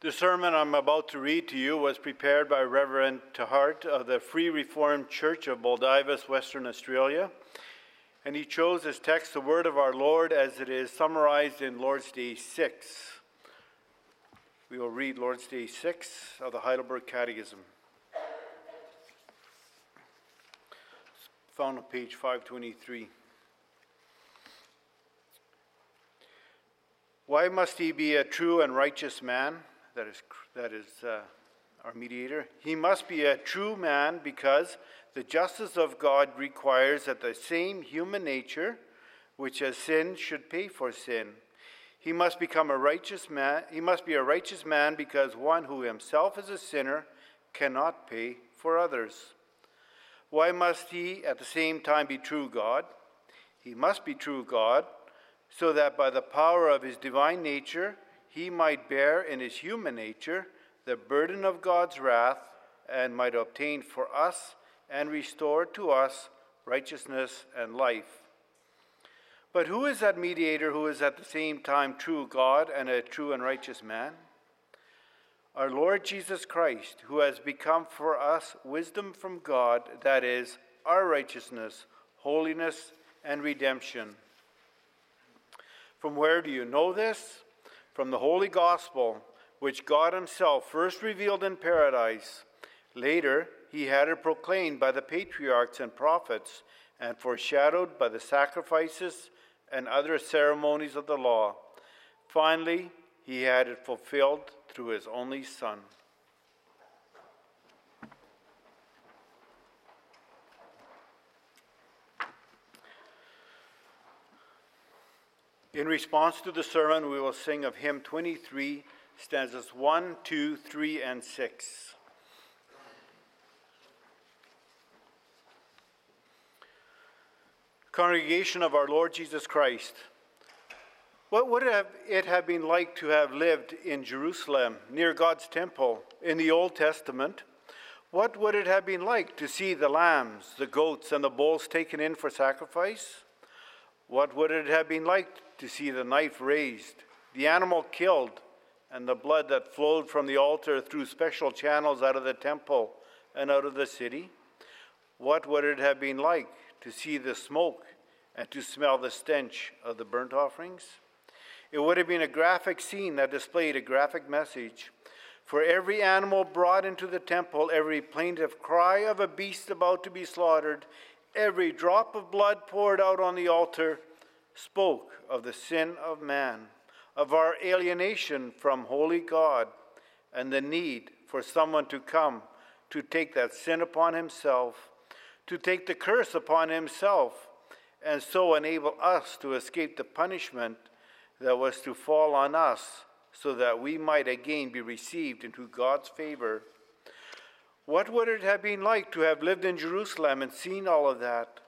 The sermon I'm about to read to you was prepared by Reverend Tahart of the Free Reformed Church of Baldivis, Western Australia, and he chose as text the word of our Lord as it is summarized in Lord's Day 6. We will read Lord's Day 6 of the Heidelberg Catechism. Found on page 523. Why must he be a true and righteous man? That is, that is uh, our mediator. He must be a true man because the justice of God requires that the same human nature which has sinned should pay for sin. He must become a righteous man. He must be a righteous man because one who himself is a sinner cannot pay for others. Why must he at the same time be true God? He must be true God so that by the power of his divine nature he might bear in his human nature the burden of God's wrath and might obtain for us and restore to us righteousness and life. But who is that mediator who is at the same time true God and a true and righteous man? Our Lord Jesus Christ, who has become for us wisdom from God, that is, our righteousness, holiness, and redemption. From where do you know this? From the Holy Gospel, which God Himself first revealed in paradise. Later, He had it proclaimed by the patriarchs and prophets and foreshadowed by the sacrifices and other ceremonies of the law. Finally, He had it fulfilled through His only Son. In response to the sermon, we will sing of hymn 23, stanzas 1, 2, 3, and 6. Congregation of our Lord Jesus Christ, what would it have been like to have lived in Jerusalem, near God's temple, in the Old Testament? What would it have been like to see the lambs, the goats, and the bulls taken in for sacrifice? What would it have been like to see the knife raised, the animal killed, and the blood that flowed from the altar through special channels out of the temple and out of the city? What would it have been like to see the smoke and to smell the stench of the burnt offerings? It would have been a graphic scene that displayed a graphic message. For every animal brought into the temple, every plaintive cry of a beast about to be slaughtered, every drop of blood poured out on the altar, spoke of the sin of man, of our alienation from holy God, and the need for someone to come to take that sin upon himself, to take the curse upon himself, and so enable us to escape the punishment that was to fall on us, so that we might again be received into God's favor. What would it have been like to have lived in Jerusalem and seen all of that?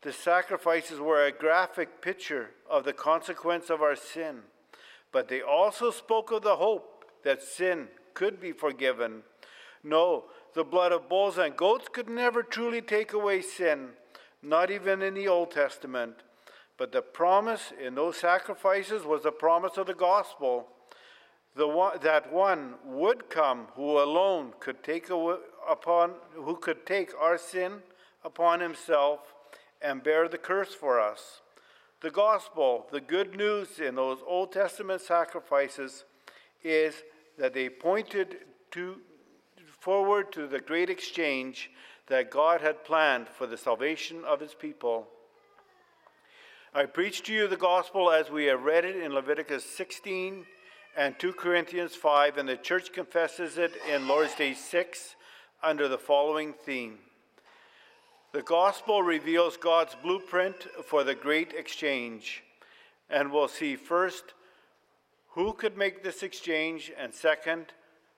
The sacrifices were a graphic picture of the consequence of our sin, but they also spoke of the hope that sin could be forgiven. No, the blood of bulls and goats could never truly take away sin, not even in the Old Testament. But the promise in those sacrifices was the promise of the gospel. The one, that one would come who alone could take upon who could take our sin upon himself and bear the curse for us. The gospel, the good news in those Old Testament sacrifices is that they pointed to forward to the great exchange that God had planned for the salvation of his people. I preach to you the gospel as we have read it in Leviticus 16 and 2 Corinthians 5, and the church confesses it in Lord's Day 6 under the following theme the gospel reveals God's blueprint for the great exchange, and we'll see first who could make this exchange, and second,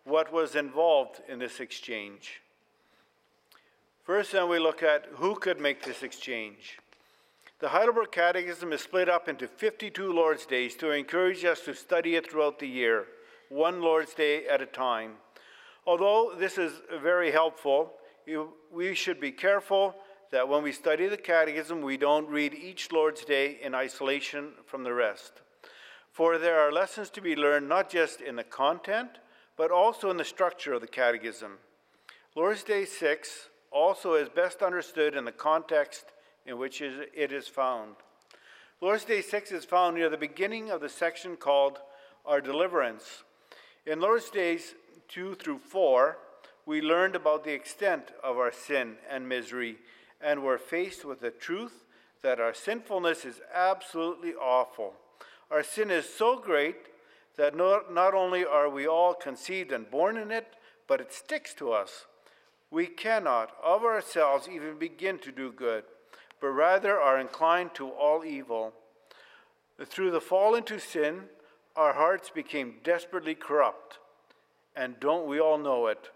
what was involved in this exchange. First, then, we look at who could make this exchange. The Heidelberg Catechism is split up into 52 Lord's Days to encourage us to study it throughout the year, one Lord's Day at a time. Although this is very helpful, we should be careful that when we study the Catechism, we don't read each Lord's Day in isolation from the rest. For there are lessons to be learned not just in the content, but also in the structure of the Catechism. Lord's Day 6 also is best understood in the context in which it is found. Lord's Day 6 is found near the beginning of the section called Our Deliverance. In Lord's Days 2 through 4, we learned about the extent of our sin and misery and were faced with the truth that our sinfulness is absolutely awful. Our sin is so great that not, not only are we all conceived and born in it, but it sticks to us. We cannot of ourselves even begin to do good, but rather are inclined to all evil. Through the fall into sin, our hearts became desperately corrupt. And don't we all know it?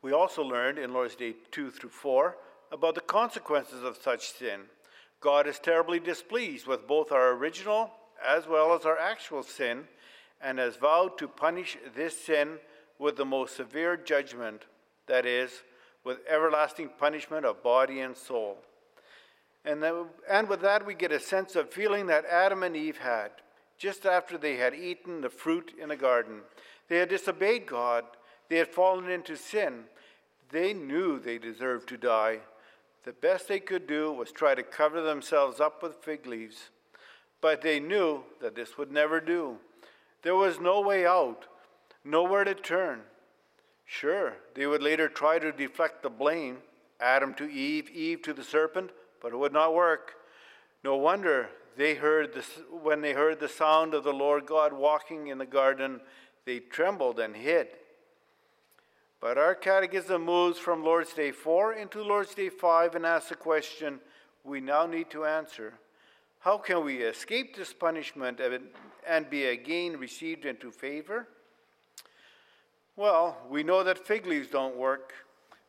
We also learned in Lord's Day 2 through 4 about the consequences of such sin. God is terribly displeased with both our original as well as our actual sin and has vowed to punish this sin with the most severe judgment, that is, with everlasting punishment of body and soul. And, and with that, we get a sense of feeling that Adam and Eve had just after they had eaten the fruit in the garden. They had disobeyed God, they had fallen into sin. They knew they deserved to die. The best they could do was try to cover themselves up with fig leaves. But they knew that this would never do. There was no way out, nowhere to turn. Sure, they would later try to deflect the blame Adam to Eve, Eve to the serpent, but it would not work. No wonder they heard this, when they heard the sound of the Lord God walking in the garden, they trembled and hid. But our catechism moves from Lord's Day 4 into Lord's Day 5 and asks a question we now need to answer. How can we escape this punishment and be again received into favor? Well, we know that fig leaves don't work.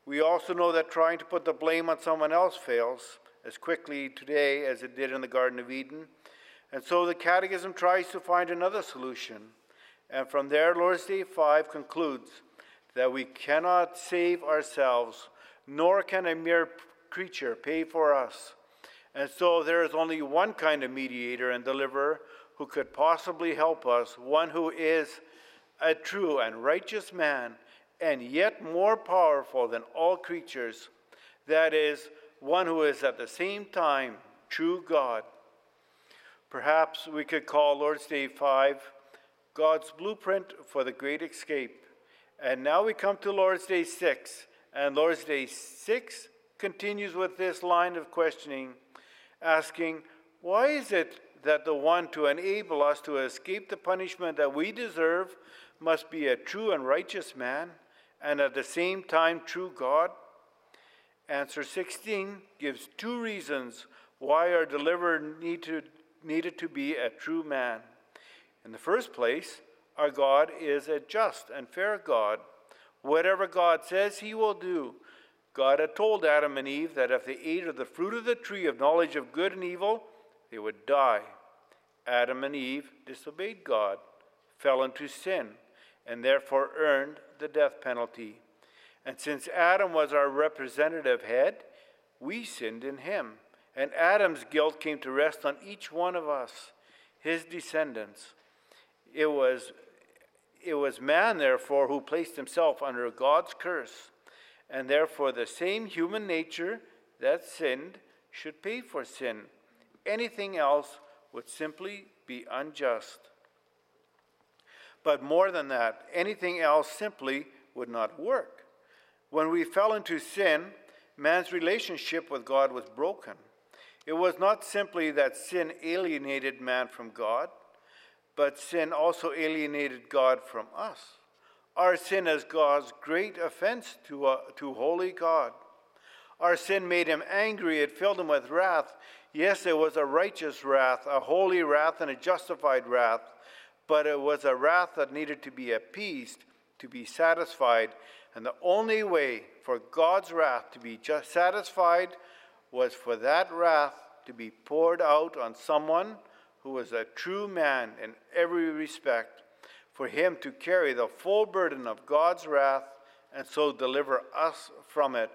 We also know that trying to put the blame on someone else fails as quickly today as it did in the Garden of Eden. And so the Catechism tries to find another solution. And from there, Lord's Day 5 concludes that we cannot save ourselves, nor can a mere creature pay for us. And so there is only one kind of mediator and deliverer who could possibly help us, one who is a true and righteous man, and yet more powerful than all creatures. That is, one who is at the same time true God. Perhaps we could call Lord's Day 5 God's blueprint for the great escape. And now we come to Lord's Day 6, and Lord's Day 6 continues with this line of questioning, asking, Why is it that the one to enable us to escape the punishment that we deserve must be a true and righteous man, and at the same time true God? Answer 16 gives two reasons why our deliverer need to, needed to be a true man. In the first place, our God is a just and fair God. Whatever God says, he will do. God had told Adam and Eve that if they ate of the fruit of the tree of knowledge of good and evil, they would die. Adam and Eve disobeyed God, fell into sin, and therefore earned the death penalty. And since Adam was our representative head, we sinned in him. And Adam's guilt came to rest on each one of us, his descendants. It was, it was man, therefore, who placed himself under God's curse. And therefore, the same human nature that sinned should pay for sin. Anything else would simply be unjust. But more than that, anything else simply would not work. When we fell into sin, man's relationship with God was broken. It was not simply that sin alienated man from God, but sin also alienated God from us. Our sin is God's great offense to, uh, to holy God. Our sin made him angry, it filled him with wrath. Yes, it was a righteous wrath, a holy wrath, and a justified wrath, but it was a wrath that needed to be appeased, to be satisfied, and the only way for God's wrath to be just satisfied was for that wrath to be poured out on someone who was a true man in every respect, for him to carry the full burden of God's wrath and so deliver us from it.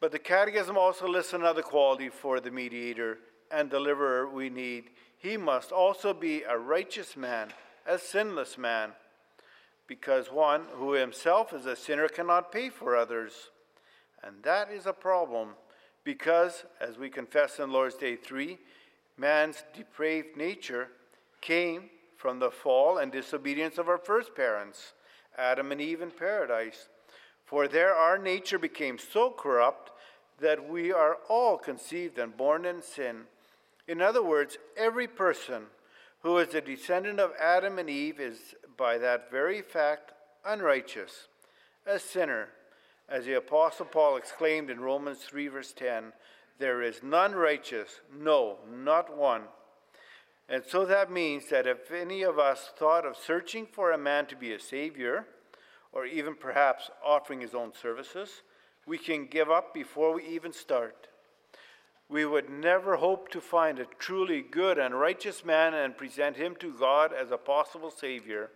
But the Catechism also lists another quality for the mediator and deliverer we need. He must also be a righteous man, a sinless man, because one who himself is a sinner cannot pay for others. And that is a problem, because, as we confess in Lord's Day 3, man's depraved nature came from the fall and disobedience of our first parents, Adam and Eve in paradise. For there our nature became so corrupt that we are all conceived and born in sin. In other words, every person who is a descendant of Adam and Eve is by that very fact unrighteous, a sinner. As the Apostle Paul exclaimed in Romans 3, verse 10, there is none righteous, no, not one. And so that means that if any of us thought of searching for a man to be a savior, or even perhaps offering his own services, we can give up before we even start. We would never hope to find a truly good and righteous man and present him to God as a possible savior.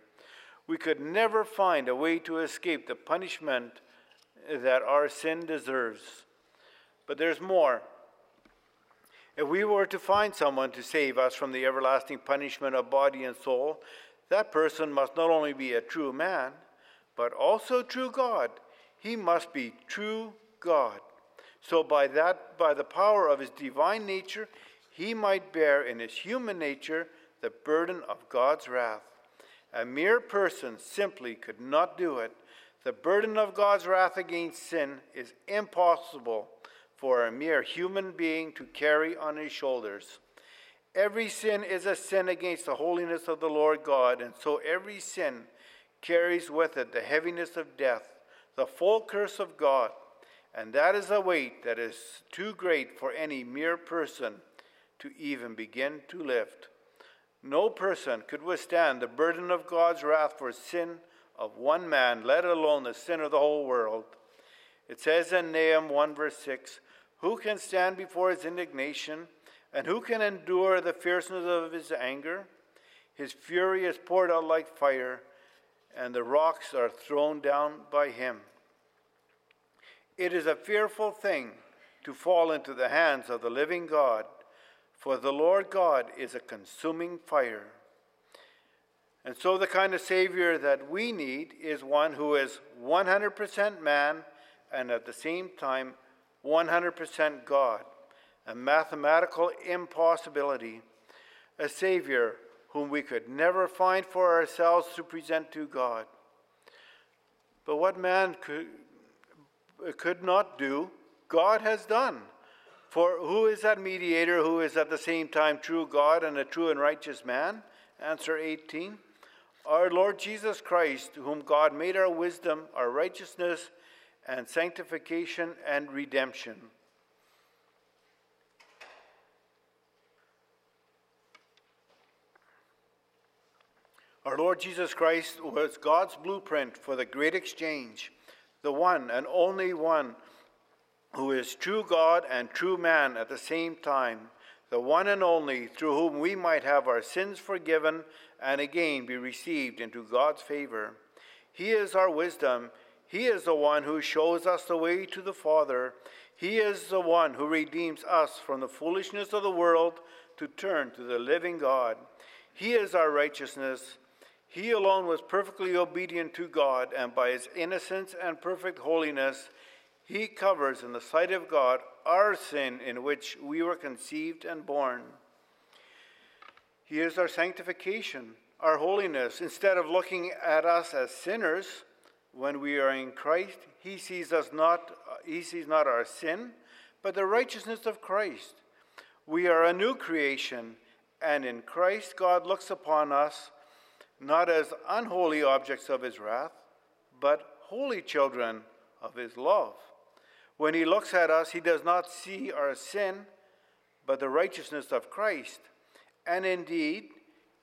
We could never find a way to escape the punishment that our sin deserves. But there's more. If we were to find someone to save us from the everlasting punishment of body and soul, that person must not only be a true man, but also true God. He must be true God. So by that by the power of his divine nature, he might bear in his human nature the burden of God's wrath. A mere person simply could not do it. The burden of God's wrath against sin is impossible for a mere human being to carry on his shoulders. Every sin is a sin against the holiness of the Lord God, and so every sin carries with it the heaviness of death, the full curse of God, and that is a weight that is too great for any mere person to even begin to lift. No person could withstand the burden of God's wrath for sin of one man, let alone the sin of the whole world. It says in Nahum 1 verse 6 who can stand before his indignation? And who can endure the fierceness of his anger? His fury is poured out like fire, and the rocks are thrown down by him. It is a fearful thing to fall into the hands of the living God, for the Lord God is a consuming fire. And so, the kind of Savior that we need is one who is 100% man and at the same time 100% God, a mathematical impossibility, a Savior whom we could never find for ourselves to present to God. But what man could, could not do, God has done. For who is that mediator who is at the same time true God and a true and righteous man? Answer 18. Our Lord Jesus Christ, whom God made our wisdom, our righteousness, and sanctification and redemption. Our Lord Jesus Christ was God's blueprint for the great exchange, the one and only one who is true God and true man at the same time, the one and only through whom we might have our sins forgiven and again be received into God's favor. He is our wisdom he is the one who shows us the way to the Father. He is the one who redeems us from the foolishness of the world to turn to the living God. He is our righteousness. He alone was perfectly obedient to God, and by his innocence and perfect holiness, he covers in the sight of God our sin in which we were conceived and born. He is our sanctification, our holiness. Instead of looking at us as sinners, when we are in Christ, he sees us not he sees not our sin, but the righteousness of Christ. We are a new creation, and in Christ God looks upon us not as unholy objects of his wrath, but holy children of his love. When he looks at us, he does not see our sin, but the righteousness of Christ. And indeed,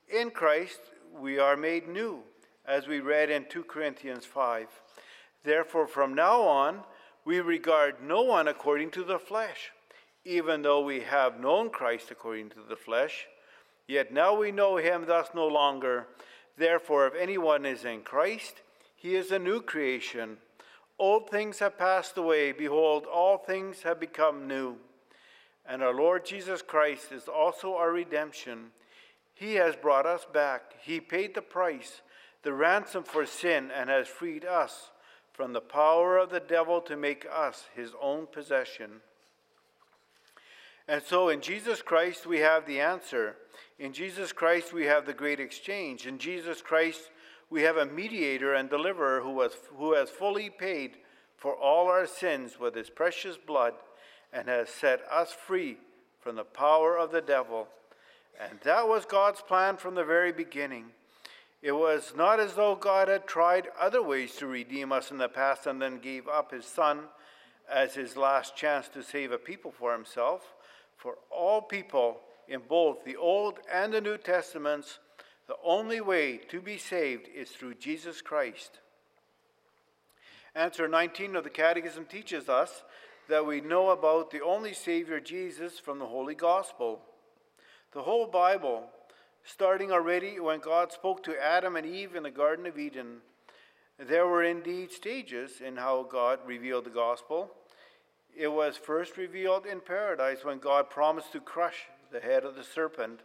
in Christ we are made new as we read in 2 Corinthians 5. Therefore, from now on, we regard no one according to the flesh, even though we have known Christ according to the flesh. Yet now we know him thus no longer. Therefore, if anyone is in Christ, he is a new creation. Old things have passed away. Behold, all things have become new. And our Lord Jesus Christ is also our redemption. He has brought us back. He paid the price, the ransom for sin, and has freed us from the power of the devil to make us his own possession. And so in Jesus Christ we have the answer. In Jesus Christ we have the great exchange. In Jesus Christ we have a mediator and deliverer who has, who has fully paid for all our sins with his precious blood and has set us free from the power of the devil. And that was God's plan from the very beginning. It was not as though God had tried other ways to redeem us in the past and then gave up his Son as his last chance to save a people for himself. For all people in both the Old and the New Testaments, the only way to be saved is through Jesus Christ. Answer 19 of the Catechism teaches us that we know about the only Savior, Jesus, from the Holy Gospel. The whole Bible starting already when God spoke to Adam and Eve in the Garden of Eden. There were indeed stages in how God revealed the gospel. It was first revealed in paradise when God promised to crush the head of the serpent,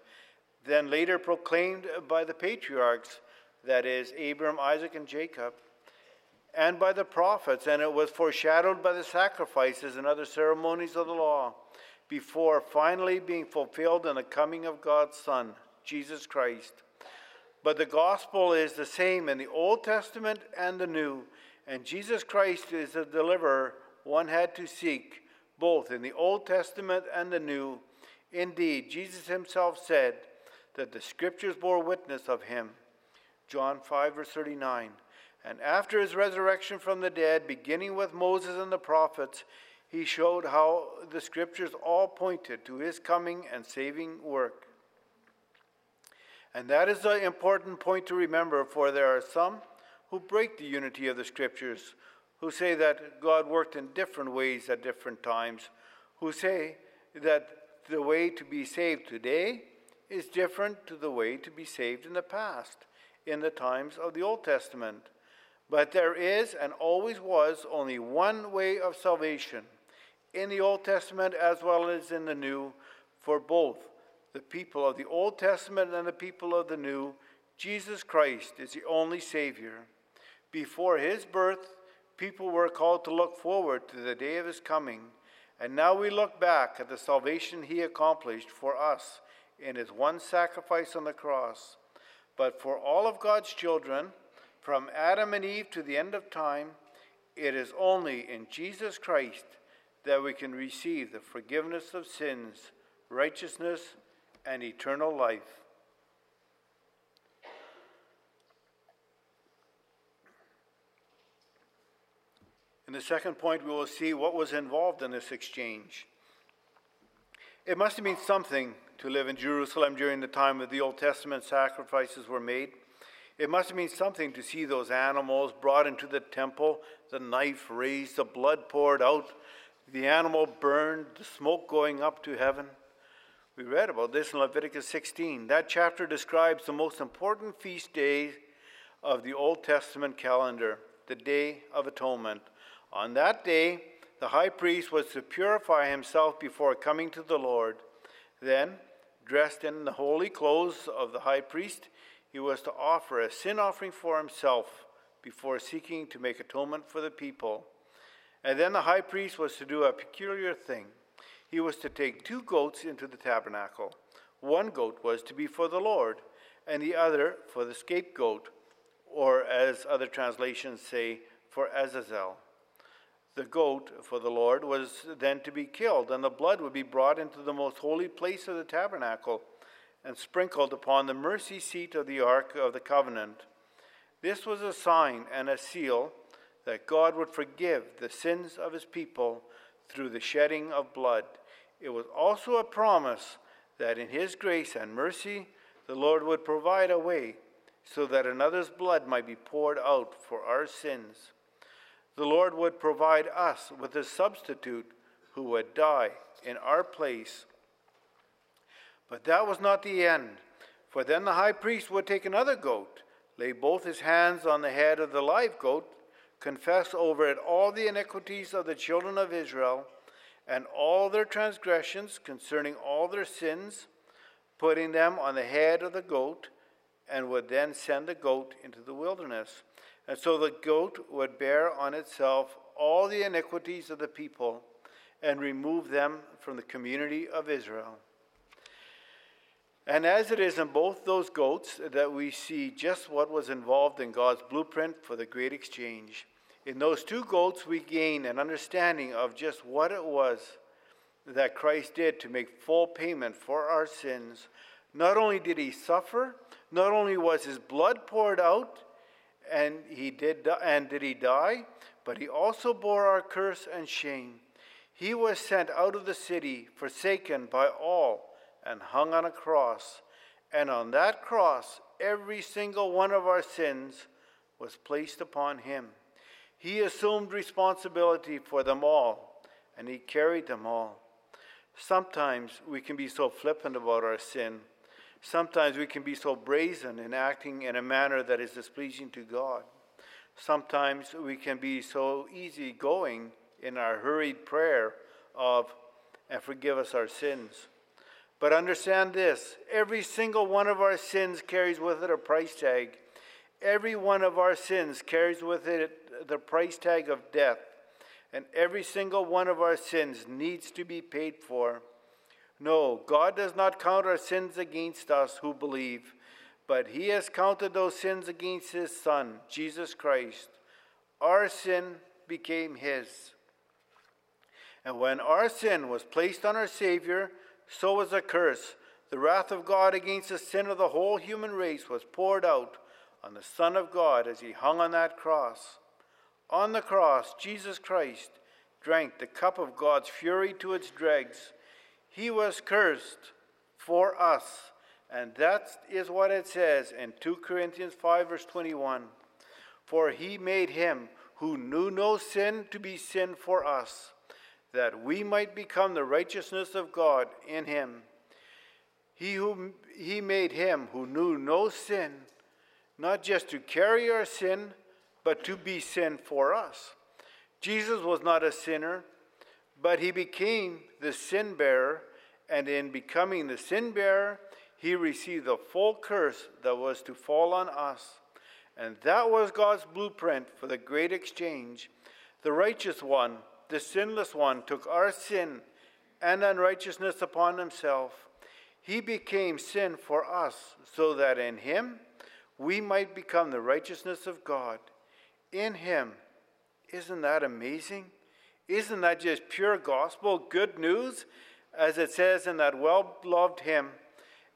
then later proclaimed by the patriarchs, that is, Abram, Isaac, and Jacob, and by the prophets, and it was foreshadowed by the sacrifices and other ceremonies of the law, before finally being fulfilled in the coming of God's Son. Jesus Christ. But the gospel is the same in the Old Testament and the New, and Jesus Christ is the deliverer one had to seek both in the Old Testament and the New. Indeed, Jesus himself said that the scriptures bore witness of him. John 5, verse 39. And after his resurrection from the dead, beginning with Moses and the prophets, he showed how the scriptures all pointed to his coming and saving work. And that is an important point to remember, for there are some who break the unity of the Scriptures, who say that God worked in different ways at different times, who say that the way to be saved today is different to the way to be saved in the past, in the times of the Old Testament. But there is and always was only one way of salvation, in the Old Testament as well as in the New, for both the people of the Old Testament and the people of the New, Jesus Christ is the only Savior. Before his birth, people were called to look forward to the day of his coming, and now we look back at the salvation he accomplished for us in his one sacrifice on the cross. But for all of God's children, from Adam and Eve to the end of time, it is only in Jesus Christ that we can receive the forgiveness of sins, righteousness, and eternal life. In the second point, we will see what was involved in this exchange. It must have been something to live in Jerusalem during the time of the Old Testament sacrifices were made. It must have been something to see those animals brought into the temple, the knife raised, the blood poured out, the animal burned, the smoke going up to heaven. We read about this in Leviticus 16. That chapter describes the most important feast day of the Old Testament calendar, the Day of Atonement. On that day, the high priest was to purify himself before coming to the Lord. Then, dressed in the holy clothes of the high priest, he was to offer a sin offering for himself before seeking to make atonement for the people. And then the high priest was to do a peculiar thing he was to take two goats into the tabernacle. One goat was to be for the Lord, and the other for the scapegoat, or as other translations say, for Azazel. The goat for the Lord was then to be killed, and the blood would be brought into the most holy place of the tabernacle and sprinkled upon the mercy seat of the ark of the covenant. This was a sign and a seal that God would forgive the sins of his people through the shedding of blood. It was also a promise that in His grace and mercy, the Lord would provide a way so that another's blood might be poured out for our sins. The Lord would provide us with a substitute who would die in our place. But that was not the end, for then the high priest would take another goat, lay both his hands on the head of the live goat, confess over it all the iniquities of the children of Israel and all their transgressions concerning all their sins, putting them on the head of the goat, and would then send the goat into the wilderness. And so the goat would bear on itself all the iniquities of the people and remove them from the community of Israel. And as it is in both those goats that we see just what was involved in God's blueprint for the great exchange. In those two goats, we gain an understanding of just what it was that Christ did to make full payment for our sins. Not only did he suffer, not only was his blood poured out, and he did and did he die, but he also bore our curse and shame. He was sent out of the city, forsaken by all and hung on a cross. And on that cross, every single one of our sins was placed upon him. He assumed responsibility for them all, and he carried them all. Sometimes we can be so flippant about our sin. Sometimes we can be so brazen in acting in a manner that is displeasing to God. Sometimes we can be so easygoing in our hurried prayer of, and forgive us our sins. But understand this every single one of our sins carries with it a price tag. Every one of our sins carries with it the price tag of death. And every single one of our sins needs to be paid for. No, God does not count our sins against us who believe, but He has counted those sins against His Son, Jesus Christ. Our sin became His. And when our sin was placed on our Savior, so was a curse. The wrath of God against the sin of the whole human race was poured out on the Son of God as he hung on that cross. On the cross, Jesus Christ drank the cup of God's fury to its dregs. He was cursed for us. And that is what it says in 2 Corinthians 5, verse 21. For he made him who knew no sin to be sin for us that we might become the righteousness of God in him. He who he made him who knew no sin, not just to carry our sin, but to be sin for us. Jesus was not a sinner, but he became the sin bearer, and in becoming the sin bearer, he received the full curse that was to fall on us. And that was God's blueprint for the great exchange. The righteous one the sinless one, took our sin and unrighteousness upon himself. He became sin for us, so that in him we might become the righteousness of God. In him. Isn't that amazing? Isn't that just pure gospel, good news, as it says in that well loved hymn?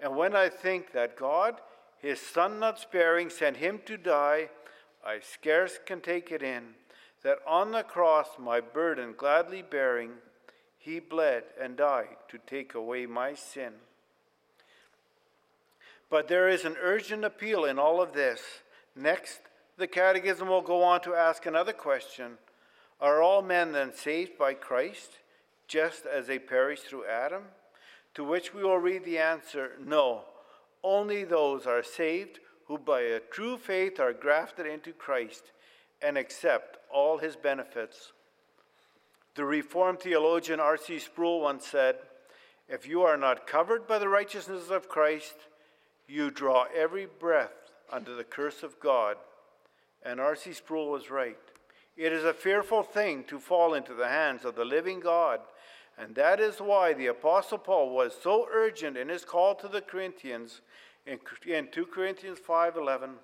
And when I think that God, his Son not sparing, sent him to die, I scarce can take it in that on the cross, my burden gladly bearing, he bled and died to take away my sin. But there is an urgent appeal in all of this. Next, the Catechism will go on to ask another question Are all men then saved by Christ, just as they perished through Adam? To which we will read the answer No, only those are saved who by a true faith are grafted into Christ and accept all his benefits. The Reformed theologian R.C. Sproul once said, If you are not covered by the righteousness of Christ, you draw every breath under the curse of God. And R.C. Sproul was right. It is a fearful thing to fall into the hands of the living God. And that is why the Apostle Paul was so urgent in his call to the Corinthians in, in 2 Corinthians 5:11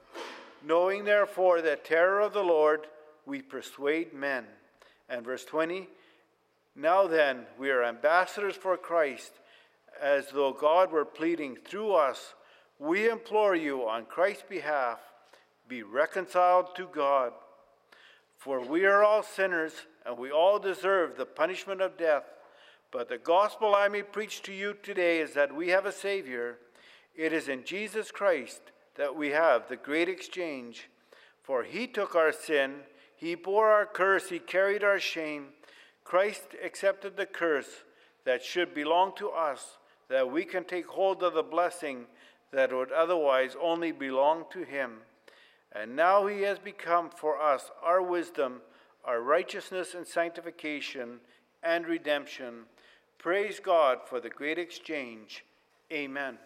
Knowing therefore the terror of the Lord, we persuade men. And verse 20 Now then, we are ambassadors for Christ, as though God were pleading through us. We implore you on Christ's behalf, be reconciled to God. For we are all sinners, and we all deserve the punishment of death. But the gospel I may preach to you today is that we have a Savior. It is in Jesus Christ that we have the great exchange. For he took our sin, he bore our curse, he carried our shame. Christ accepted the curse that should belong to us, that we can take hold of the blessing that would otherwise only belong to him. And now he has become for us our wisdom, our righteousness and sanctification and redemption. Praise God for the great exchange. Amen.